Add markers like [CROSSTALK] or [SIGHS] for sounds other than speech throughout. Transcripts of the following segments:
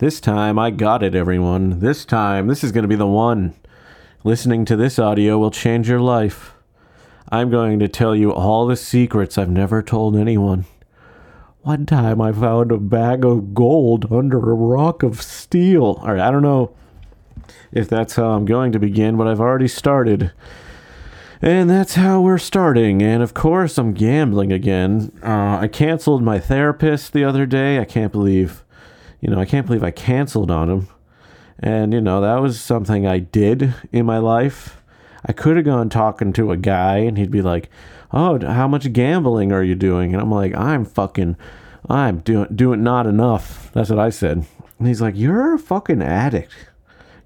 This time I got it, everyone. This time, this is going to be the one. Listening to this audio will change your life. I'm going to tell you all the secrets I've never told anyone. One time I found a bag of gold under a rock of steel. All right, I don't know if that's how I'm going to begin, but I've already started. And that's how we're starting. And of course, I'm gambling again. Uh, I canceled my therapist the other day. I can't believe, you know, I can't believe I canceled on him. And, you know, that was something I did in my life. I could have gone talking to a guy and he'd be like, Oh, how much gambling are you doing? And I'm like, I'm fucking, I'm doing, doing not enough. That's what I said. And he's like, You're a fucking addict.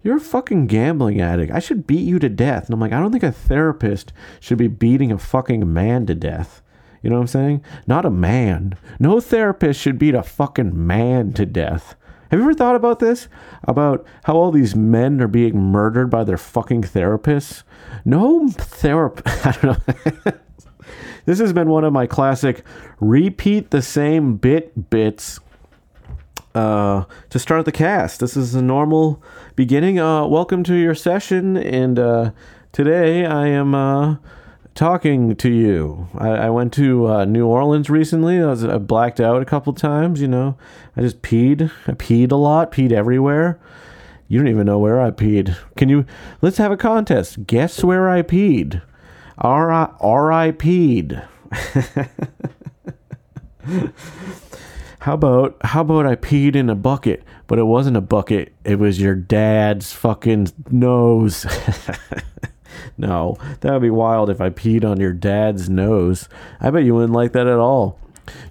You're a fucking gambling addict. I should beat you to death. And I'm like, I don't think a therapist should be beating a fucking man to death. You know what I'm saying? Not a man. No therapist should beat a fucking man to death. Have you ever thought about this? About how all these men are being murdered by their fucking therapists? No therapist. [LAUGHS] I don't know. [LAUGHS] this has been one of my classic repeat the same bit bits uh, to start the cast. This is a normal beginning. Uh, welcome to your session, and uh, today I am uh, talking to you. I, I went to uh, New Orleans recently. I was I blacked out a couple times. You know, I just peed. I peed a lot. Peed everywhere. You don't even know where I peed. Can you? Let's have a contest. Guess where I peed. R I peed. [LAUGHS] How about how about I peed in a bucket, but it wasn't a bucket. It was your dad's fucking nose. [LAUGHS] no, that would be wild if I peed on your dad's nose. I bet you wouldn't like that at all.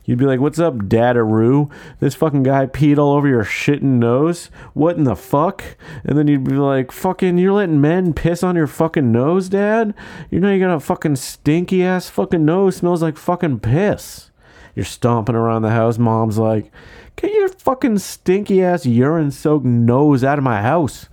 You'd be like, "What's up, Dadaroo? This fucking guy peed all over your shitting nose. What in the fuck?" And then you'd be like, "Fucking, you're letting men piss on your fucking nose, Dad? You know you got a fucking stinky ass fucking nose. Smells like fucking piss." You're stomping around the house. Mom's like, Get your fucking stinky ass urine soaked nose out of my house.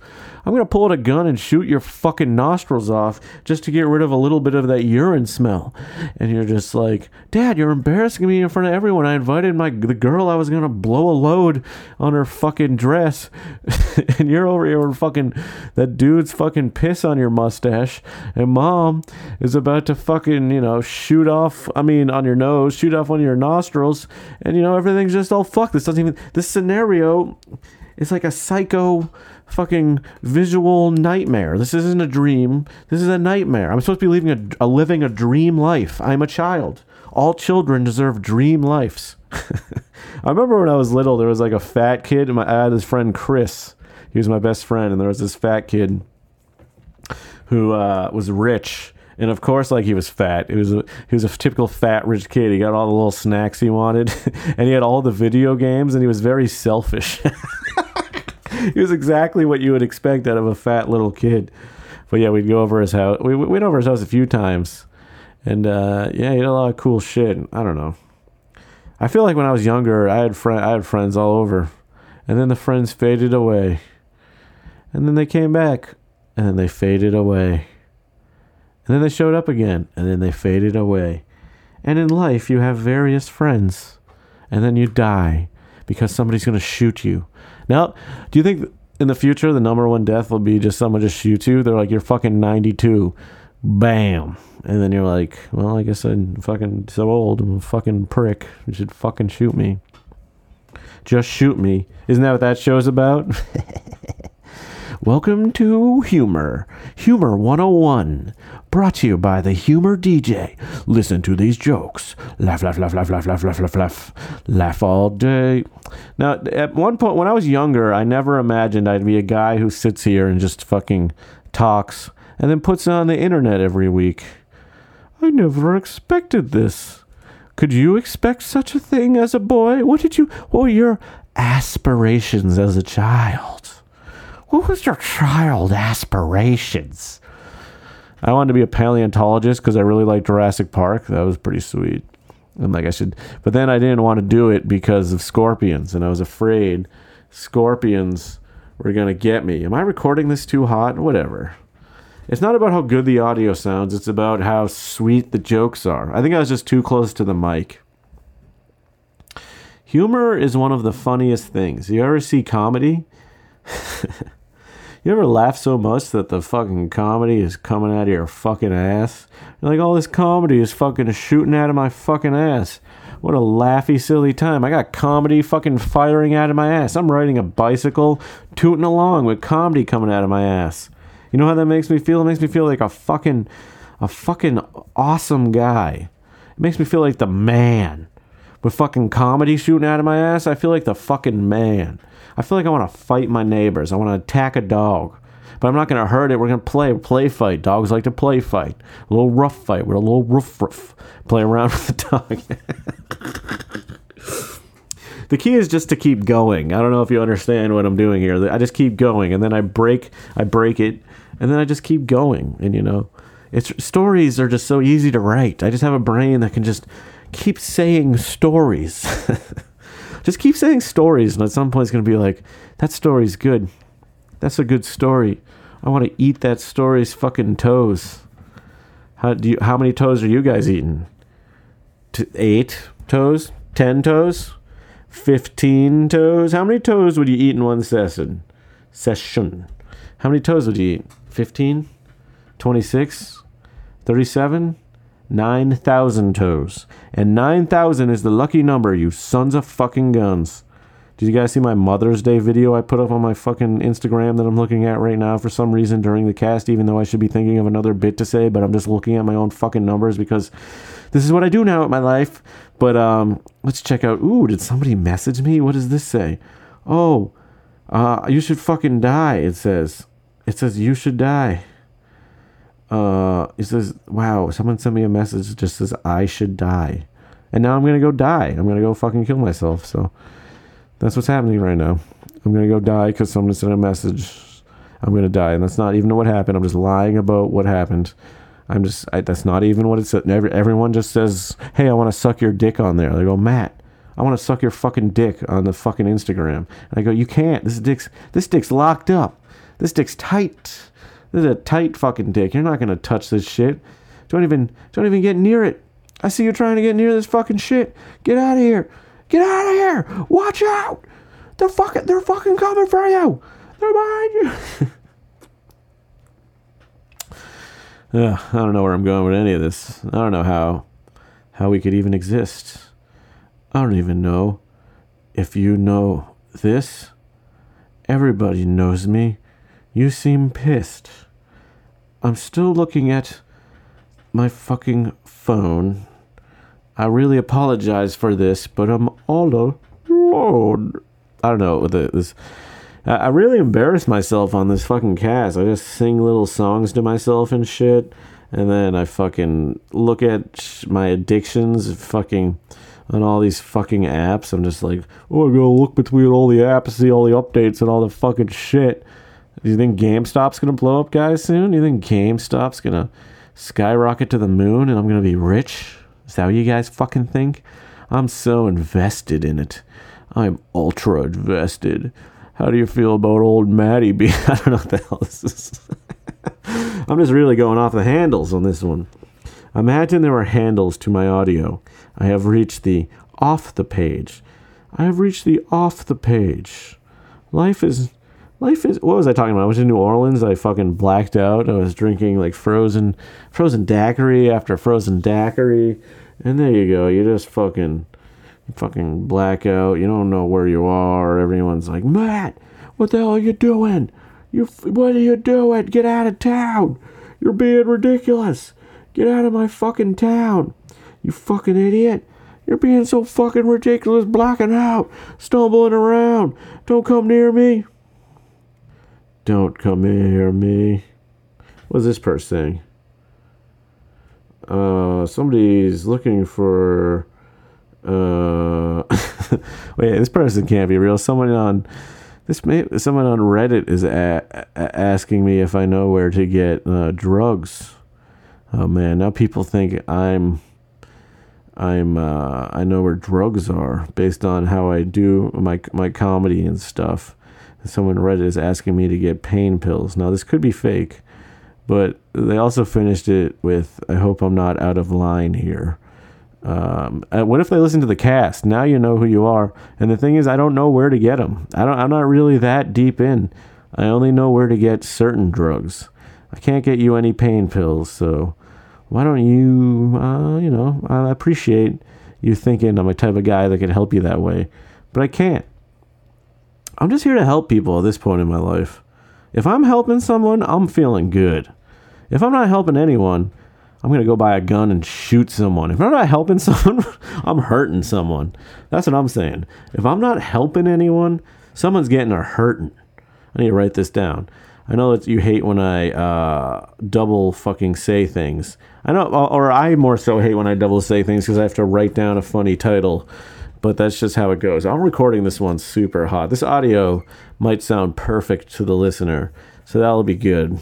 I'm going to pull out a gun and shoot your fucking nostrils off just to get rid of a little bit of that urine smell. And you're just like, Dad, you're embarrassing me in front of everyone. I invited my the girl I was going to blow a load on her fucking dress. [LAUGHS] and you're over here fucking that dude's fucking piss on your mustache. And mom is about to fucking, you know, shoot off, I mean, on your nose, shoot off one of your nostrils. And, you know, everything's just all fucked. This doesn't even, this scenario is like a psycho fucking visual nightmare. This isn't a dream. This is a nightmare. I'm supposed to be living a, a living a dream life. I'm a child. All children deserve dream lives. [LAUGHS] I remember when I was little, there was like a fat kid. And my, I had his friend Chris. He was my best friend, and there was this fat kid who uh, was rich. And of course, like he was fat. He was a, he was a typical fat rich kid. He got all the little snacks he wanted, [LAUGHS] and he had all the video games, and he was very selfish. [LAUGHS] [LAUGHS] he was exactly what you would expect out of a fat little kid. But yeah, we'd go over his house. We, we went over his house a few times, and uh, yeah, he had a lot of cool shit. I don't know. I feel like when I was younger, I had friend, I had friends all over, and then the friends faded away, and then they came back, and then they faded away, and then they showed up again, and then they faded away. And in life, you have various friends, and then you die because somebody's going to shoot you now, do you think in the future the number one death will be just someone just shoot you? They're like, you're fucking 92. Bam. And then you're like, well, I guess I'm fucking so old. I'm a fucking prick. You should fucking shoot me. Just shoot me. Isn't that what that show's about? [LAUGHS] Welcome to Humor. Humor 101. Brought to you by the Humor DJ. Listen to these jokes. Laugh, laugh, laugh, laugh, laugh, laugh, laugh, laugh, laugh. Laugh all day. Now, at one point, when I was younger, I never imagined I'd be a guy who sits here and just fucking talks and then puts it on the internet every week. I never expected this. Could you expect such a thing as a boy? What did you, what were your aspirations as a child? What was your child aspirations? I wanted to be a paleontologist because I really liked Jurassic Park. That was pretty sweet. I'm like, I should, but then I didn't want to do it because of scorpions, and I was afraid scorpions were gonna get me. Am I recording this too hot? Whatever. It's not about how good the audio sounds. It's about how sweet the jokes are. I think I was just too close to the mic. Humor is one of the funniest things. You ever see comedy? [LAUGHS] you ever laugh so much that the fucking comedy is coming out of your fucking ass? You're like, all this comedy is fucking shooting out of my fucking ass. What a laughy, silly time. I got comedy fucking firing out of my ass. I'm riding a bicycle, tooting along with comedy coming out of my ass. You know how that makes me feel? It makes me feel like a fucking, a fucking awesome guy. It makes me feel like the man. With fucking comedy shooting out of my ass, I feel like the fucking man. I feel like I want to fight my neighbors. I want to attack a dog. But I'm not going to hurt it. We're going to play. Play fight. Dogs like to play fight. A little rough fight. We're a little rough, rough. Play around [LAUGHS] with the dog. the key is just to keep going. I don't know if you understand what I'm doing here. I just keep going, and then I break. I break it, and then I just keep going. And you know, it's stories are just so easy to write. I just have a brain that can just keep saying stories. [LAUGHS] just keep saying stories, and at some point it's going to be like, that story's good. That's a good story. I want to eat that story's fucking toes. How do you? How many toes are you guys eating? T- eight toes? Ten toes? Fifteen toes? How many toes would you eat in one session? Session. How many toes would you eat? Fifteen? Twenty-six? Thirty-seven? 9,000 toes. And 9,000 is the lucky number, you sons of fucking guns. Did you guys see my Mother's Day video I put up on my fucking Instagram that I'm looking at right now for some reason during the cast, even though I should be thinking of another bit to say, but I'm just looking at my own fucking numbers because this is what I do now with my life. But um, let's check out. Ooh, did somebody message me? What does this say? Oh, uh, you should fucking die, it says. It says you should die. Uh, it says, wow, someone sent me a message that just says I should die. And now I'm gonna go die. I'm gonna go fucking kill myself. So that's what's happening right now. I'm gonna go die because someone sent a message. I'm gonna die, and that's not even what happened. I'm just lying about what happened. I'm just I, that's not even what it said. Every, everyone just says, "Hey, I want to suck your dick on there." They go, "Matt, I want to suck your fucking dick on the fucking Instagram." And I go, "You can't. This dick's this dick's locked up. This dick's tight. This is a tight fucking dick. You're not gonna touch this shit. Don't even don't even get near it. I see you trying to get near this fucking shit. Get out of here." Get out of here! Watch out! They're fucking they're fucking coming for you! They're behind you! [LAUGHS] uh, I don't know where I'm going with any of this. I don't know how how we could even exist. I don't even know if you know this. Everybody knows me. You seem pissed. I'm still looking at my fucking phone I really apologize for this, but I'm all alone. I don't know this. I really embarrassed myself on this fucking cast. I just sing little songs to myself and shit, and then I fucking look at my addictions, fucking on all these fucking apps. I'm just like, oh, I gotta look between all the apps, see all the updates and all the fucking shit. Do you think GameStop's gonna blow up, guys, soon? Do you think GameStop's gonna skyrocket to the moon and I'm gonna be rich? Is that what you guys fucking think? I'm so invested in it. I'm ultra invested. How do you feel about old Maddie B? [LAUGHS] I don't know what the hell this is. [LAUGHS] I'm just really going off the handles on this one. Imagine there were handles to my audio. I have reached the off the page. I have reached the off the page. Life is life is what was I talking about? I was in New Orleans, I fucking blacked out. I was drinking like frozen frozen daiquiri after frozen daiquiri. And there you go. You just fucking, fucking black out. You don't know where you are. Everyone's like, Matt, what the hell are you doing? You, what are you doing? Get out of town. You're being ridiculous. Get out of my fucking town. You fucking idiot. You're being so fucking ridiculous, blacking out, stumbling around. Don't come near me. Don't come near me. What's this person saying? uh, somebody's looking for. Uh, [LAUGHS] wait, this person can't be real. Someone on this may someone on Reddit is a- a- asking me if I know where to get uh, drugs. Oh man, now people think I'm I'm uh, I know where drugs are based on how I do my my comedy and stuff. Someone Reddit is asking me to get pain pills. Now this could be fake. But they also finished it with, I hope I'm not out of line here. Um, uh, what if they listen to the cast? Now you know who you are. And the thing is, I don't know where to get them. I don't. I'm not really that deep in. I only know where to get certain drugs. I can't get you any pain pills. So why don't you? Uh, you know, I appreciate you thinking I'm a type of guy that can help you that way, but I can't. I'm just here to help people at this point in my life. If I'm helping someone, I'm feeling good. If I'm not helping anyone, I'm going to go buy a gun and shoot someone. If I'm not helping [LAUGHS] someone, I'm hurting someone. That's what I'm saying. If I'm not helping anyone, someone's getting a hurting. I need to write this down. I know that you hate when I uh, double fucking say things. I know, or I more so hate when I double say things because I have to write down a funny title. But that's just how it goes. I'm recording this one super hot. This audio might sound perfect to the listener, so that'll be good.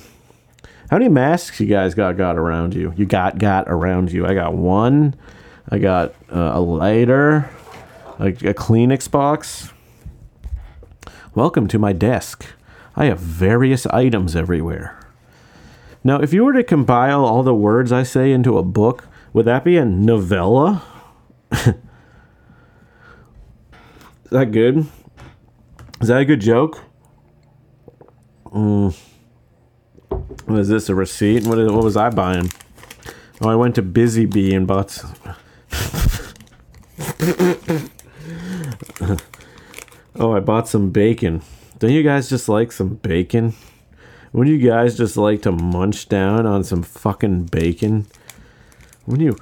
How many masks you guys got got around you? You got got around you. I got one. I got uh, a lighter, a, a Kleenex box. Welcome to my desk. I have various items everywhere. Now, if you were to compile all the words I say into a book, would that be a novella? [LAUGHS] Is that good? Is that a good joke? Mm. This? A receipt? What, is, what was I buying? Oh, I went to Busy Bee and bought. [LAUGHS] Oh, I bought some bacon. Don't you guys just like some bacon? Wouldn't you guys just like to munch down on some fucking bacon? When you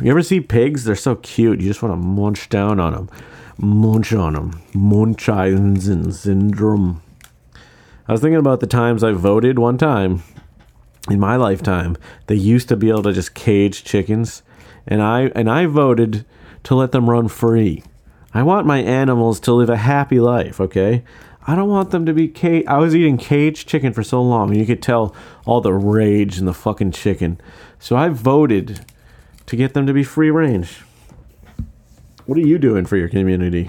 you ever see pigs? They're so cute. You just want to munch down on them, munch on them. Munchausen syndrome. I was thinking about the times I voted one time in my lifetime. They used to be able to just cage chickens, and I and I voted to let them run free. I want my animals to live a happy life, okay? I don't want them to be cage. I was eating caged chicken for so long, and you could tell all the rage in the fucking chicken. So I voted to get them to be free range. What are you doing for your community?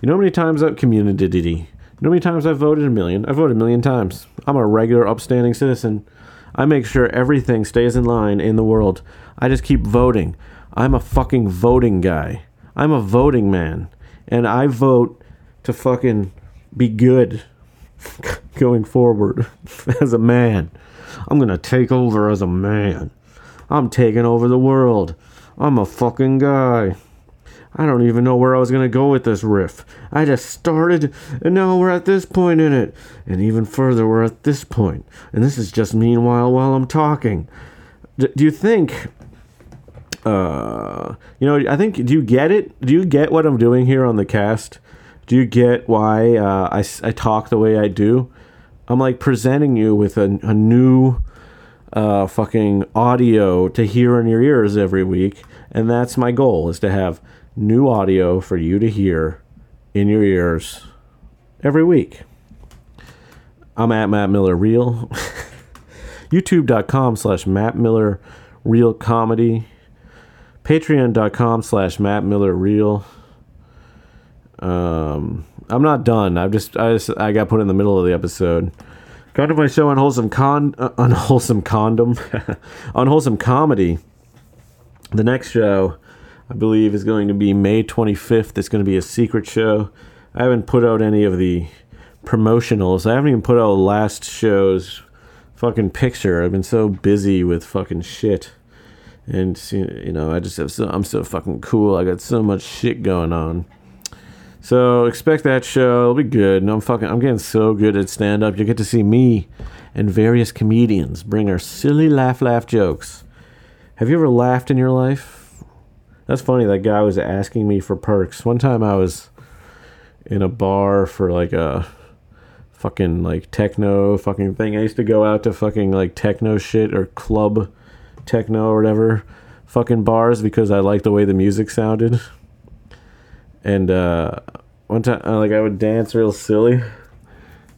You know how many times I've community You know how many times I've voted? A million. I've voted a million times. I'm a regular, upstanding citizen. I make sure everything stays in line in the world. I just keep voting. I'm a fucking voting guy. I'm a voting man. And I vote to fucking be good going forward as a man. I'm gonna take over as a man. I'm taking over the world. I'm a fucking guy. I don't even know where I was going to go with this riff. I just started, and now we're at this point in it. And even further, we're at this point. And this is just meanwhile while I'm talking. D- do you think, uh, you know, I think, do you get it? Do you get what I'm doing here on the cast? Do you get why uh, I, I talk the way I do? I'm like presenting you with a, a new uh, fucking audio to hear in your ears every week. And that's my goal is to have new audio for you to hear in your ears every week. I'm at Matt Miller Real. [LAUGHS] YouTube.com slash Matt Miller Real Comedy. Patreon.com slash Matt Miller Real. Um, I'm not done. I've just I just I got put in the middle of the episode. Got to my show unwholesome con uh, unwholesome condom [LAUGHS] unwholesome comedy. The next show I believe is going to be May 25th. It's going to be a secret show. I haven't put out any of the promotionals. I haven't even put out last show's fucking picture. I've been so busy with fucking shit. And you know, I just have so I'm so fucking cool. I got so much shit going on. So expect that show. It'll be good. And I'm fucking I'm getting so good at stand up. You get to see me and various comedians bring our silly laugh laugh jokes. Have you ever laughed in your life? That's funny. That guy was asking me for perks. One time I was in a bar for like a fucking like techno fucking thing. I used to go out to fucking like techno shit or club techno or whatever fucking bars because I liked the way the music sounded. And uh, one time, uh, like I would dance real silly.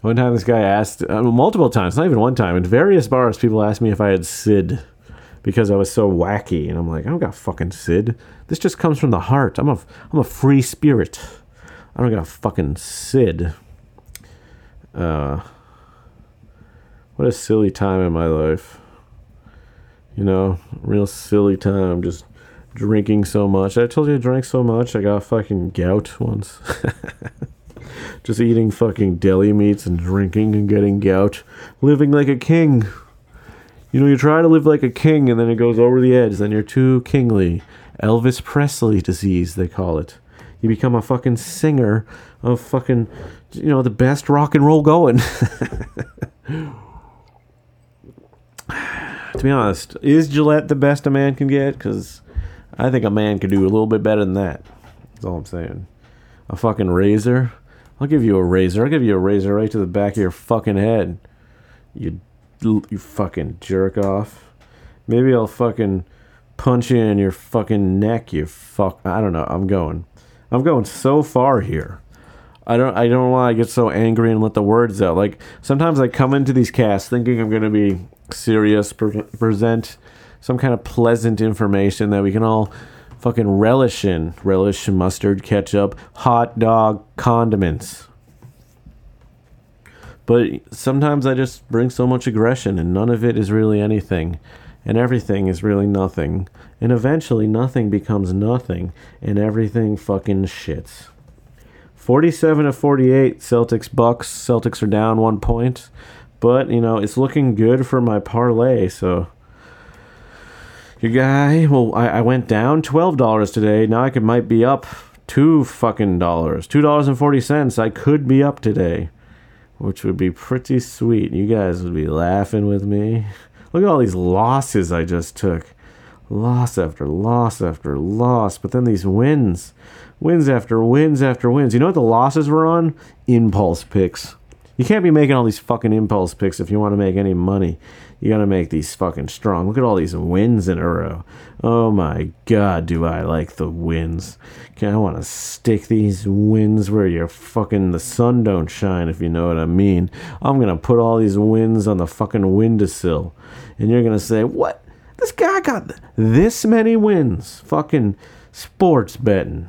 One time, this guy asked uh, multiple times, not even one time, in various bars, people asked me if I had Sid because I was so wacky. And I'm like, I don't got fucking Sid. This just comes from the heart. I'm a, I'm a free spirit. I don't got a fucking Sid. Uh, what a silly time in my life. You know, real silly time. Just drinking so much. I told you I drank so much. I got fucking gout once. [LAUGHS] Just eating fucking deli meats and drinking and getting gout. Living like a king. You know, you try to live like a king and then it goes over the edge. Then you're too kingly. Elvis Presley disease, they call it. You become a fucking singer of fucking, you know, the best rock and roll going. [SIGHS] to be honest, is Gillette the best a man can get? Because I think a man could do a little bit better than that. That's all I'm saying. A fucking razor. I'll give you a razor. I'll give you a razor right to the back of your fucking head. You, you fucking jerk off. Maybe I'll fucking punch you in your fucking neck. You fuck. I don't know. I'm going. I'm going so far here. I don't. I don't want to get so angry and let the words out. Like sometimes I come into these casts thinking I'm gonna be serious, pre- present some kind of pleasant information that we can all fucking relish in. Relish mustard, ketchup, hot dog, condiments. But sometimes I just bring so much aggression and none of it is really anything. And everything is really nothing. And eventually nothing becomes nothing and everything fucking shits. 47 to 48 Celtics Bucks. Celtics are down 1 point. But, you know, it's looking good for my parlay, so your guy, well, I, I went down twelve dollars today. Now I could might be up two fucking dollars, two dollars and forty cents. I could be up today, which would be pretty sweet. You guys would be laughing with me. Look at all these losses I just took, loss after loss after loss. But then these wins, wins after wins after wins. You know what the losses were on? Impulse picks. You can't be making all these fucking impulse picks if you want to make any money. You got to make these fucking strong. Look at all these wins in a row. Oh my god, do I like the wins. Can I want to stick these wins where your fucking the sun don't shine if you know what I mean. I'm going to put all these wins on the fucking windowsill. And you're going to say, "What? This guy got this many wins. Fucking sports betting."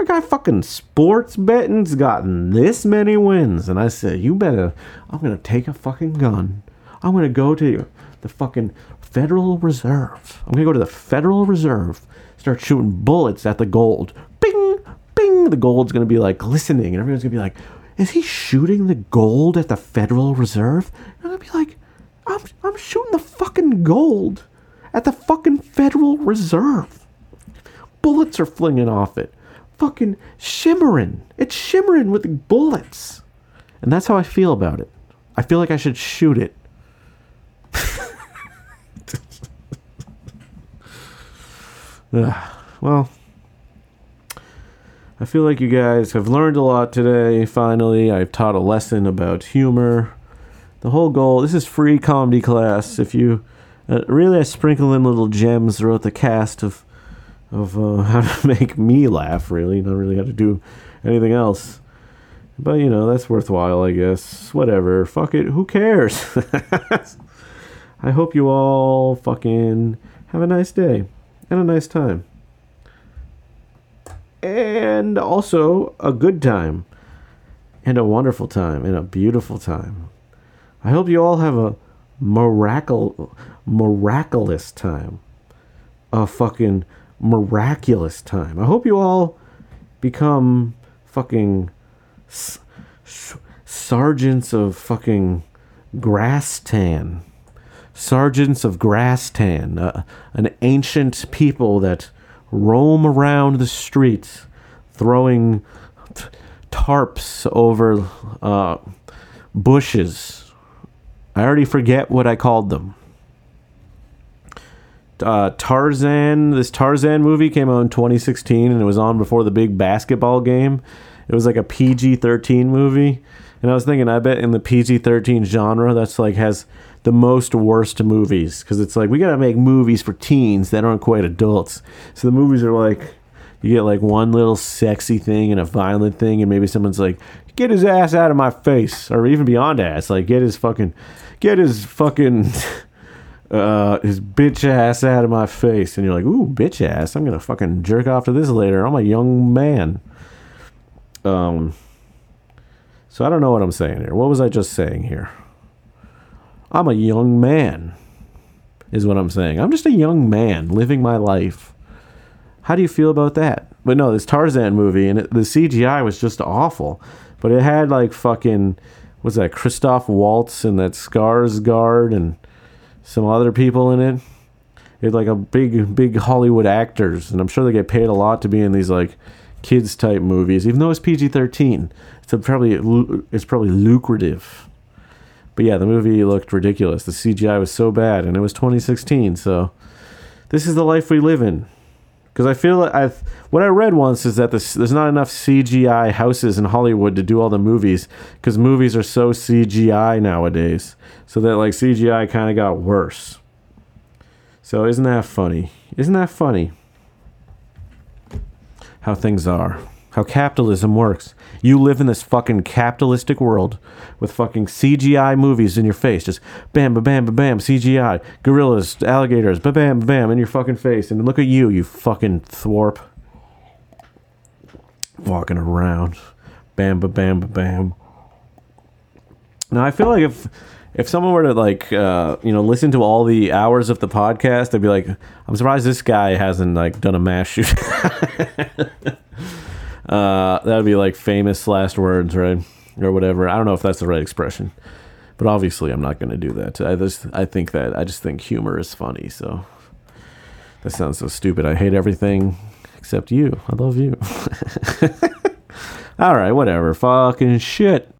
A guy fucking sports betting's gotten this many wins. And I said, you better, I'm going to take a fucking gun. I'm going to go to the fucking Federal Reserve. I'm going to go to the Federal Reserve, start shooting bullets at the gold. Bing, bing. The gold's going to be like glistening. And everyone's going to be like, is he shooting the gold at the Federal Reserve? And I'm going to be like, I'm, I'm shooting the fucking gold at the fucking Federal Reserve. Bullets are flinging off it fucking shimmering. It's shimmering with bullets. And that's how I feel about it. I feel like I should shoot it. [LAUGHS] well, I feel like you guys have learned a lot today. Finally, I've taught a lesson about humor. The whole goal this is free comedy class. If you uh, really, I sprinkle in little gems throughout the cast of of uh, [LAUGHS] how to make me laugh, really, not really how to do anything else. But, you know, that's worthwhile, I guess. Whatever. Fuck it. Who cares? [LAUGHS] I hope you all fucking have a nice day and a nice time. And also a good time. And a wonderful time. And a beautiful time. I hope you all have a miracle, miraculous time. A fucking miraculous time. I hope you all become fucking s- sergeants of fucking grass tan. Sergeants of grass tan, uh, an ancient people that roam around the streets throwing t- tarps over uh, bushes. I already forget what I called them uh, Tarzan. This Tarzan movie came out in 2016, and it was on before the big basketball game. It was like a PG-13 movie, and I was thinking, I bet in the PG-13 genre, that's like has the most worst movies because it's like we gotta make movies for teens that aren't quite adults. So the movies are like you get like one little sexy thing and a violent thing, and maybe someone's like, "Get his ass out of my face," or even beyond ass, like get his fucking, get his fucking. [LAUGHS] uh, his bitch ass out of my face. And you're like, ooh, bitch ass. I'm going to fucking jerk off to this later. I'm a young man. Um, so I don't know what I'm saying here. What was I just saying here? I'm a young man, is what I'm saying. I'm just a young man living my life. How do you feel about that? But no, this Tarzan movie and it, the CGI was just awful. But it had like fucking was that Christoph Waltz and that Skarsgård and some other people in it. It's like a big, big Hollywood actors, and I'm sure they get paid a lot to be in these like kids type movies, even though it's PG-13. It's probably it's probably lucrative. But yeah, the movie looked ridiculous. The CGI was so bad, and it was 2016. So this is the life we live in. Because I feel like I've what I read once is that this, there's not enough CGI houses in Hollywood to do all the movies because movies are so CGI nowadays. So that like CGI kind of got worse. So isn't that funny? Isn't that funny? How things are. How capitalism works. You live in this fucking capitalistic world with fucking CGI movies in your face. Just bam, ba bam, ba bam, CGI. Gorillas, alligators, ba bam, ba bam, in your fucking face. And look at you, you fucking thwarp. Walking around. Bam, ba bam, ba bam. Now, I feel like if if someone were to like uh, you know listen to all the hours of the podcast, they'd be like, "I'm surprised this guy hasn't like done a mass shoot." [LAUGHS] uh, that would be like famous last words, right, or whatever. I don't know if that's the right expression, but obviously, I'm not going to do that. I just I think that I just think humor is funny. So that sounds so stupid. I hate everything except you. I love you. [LAUGHS] all right, whatever. Fucking shit.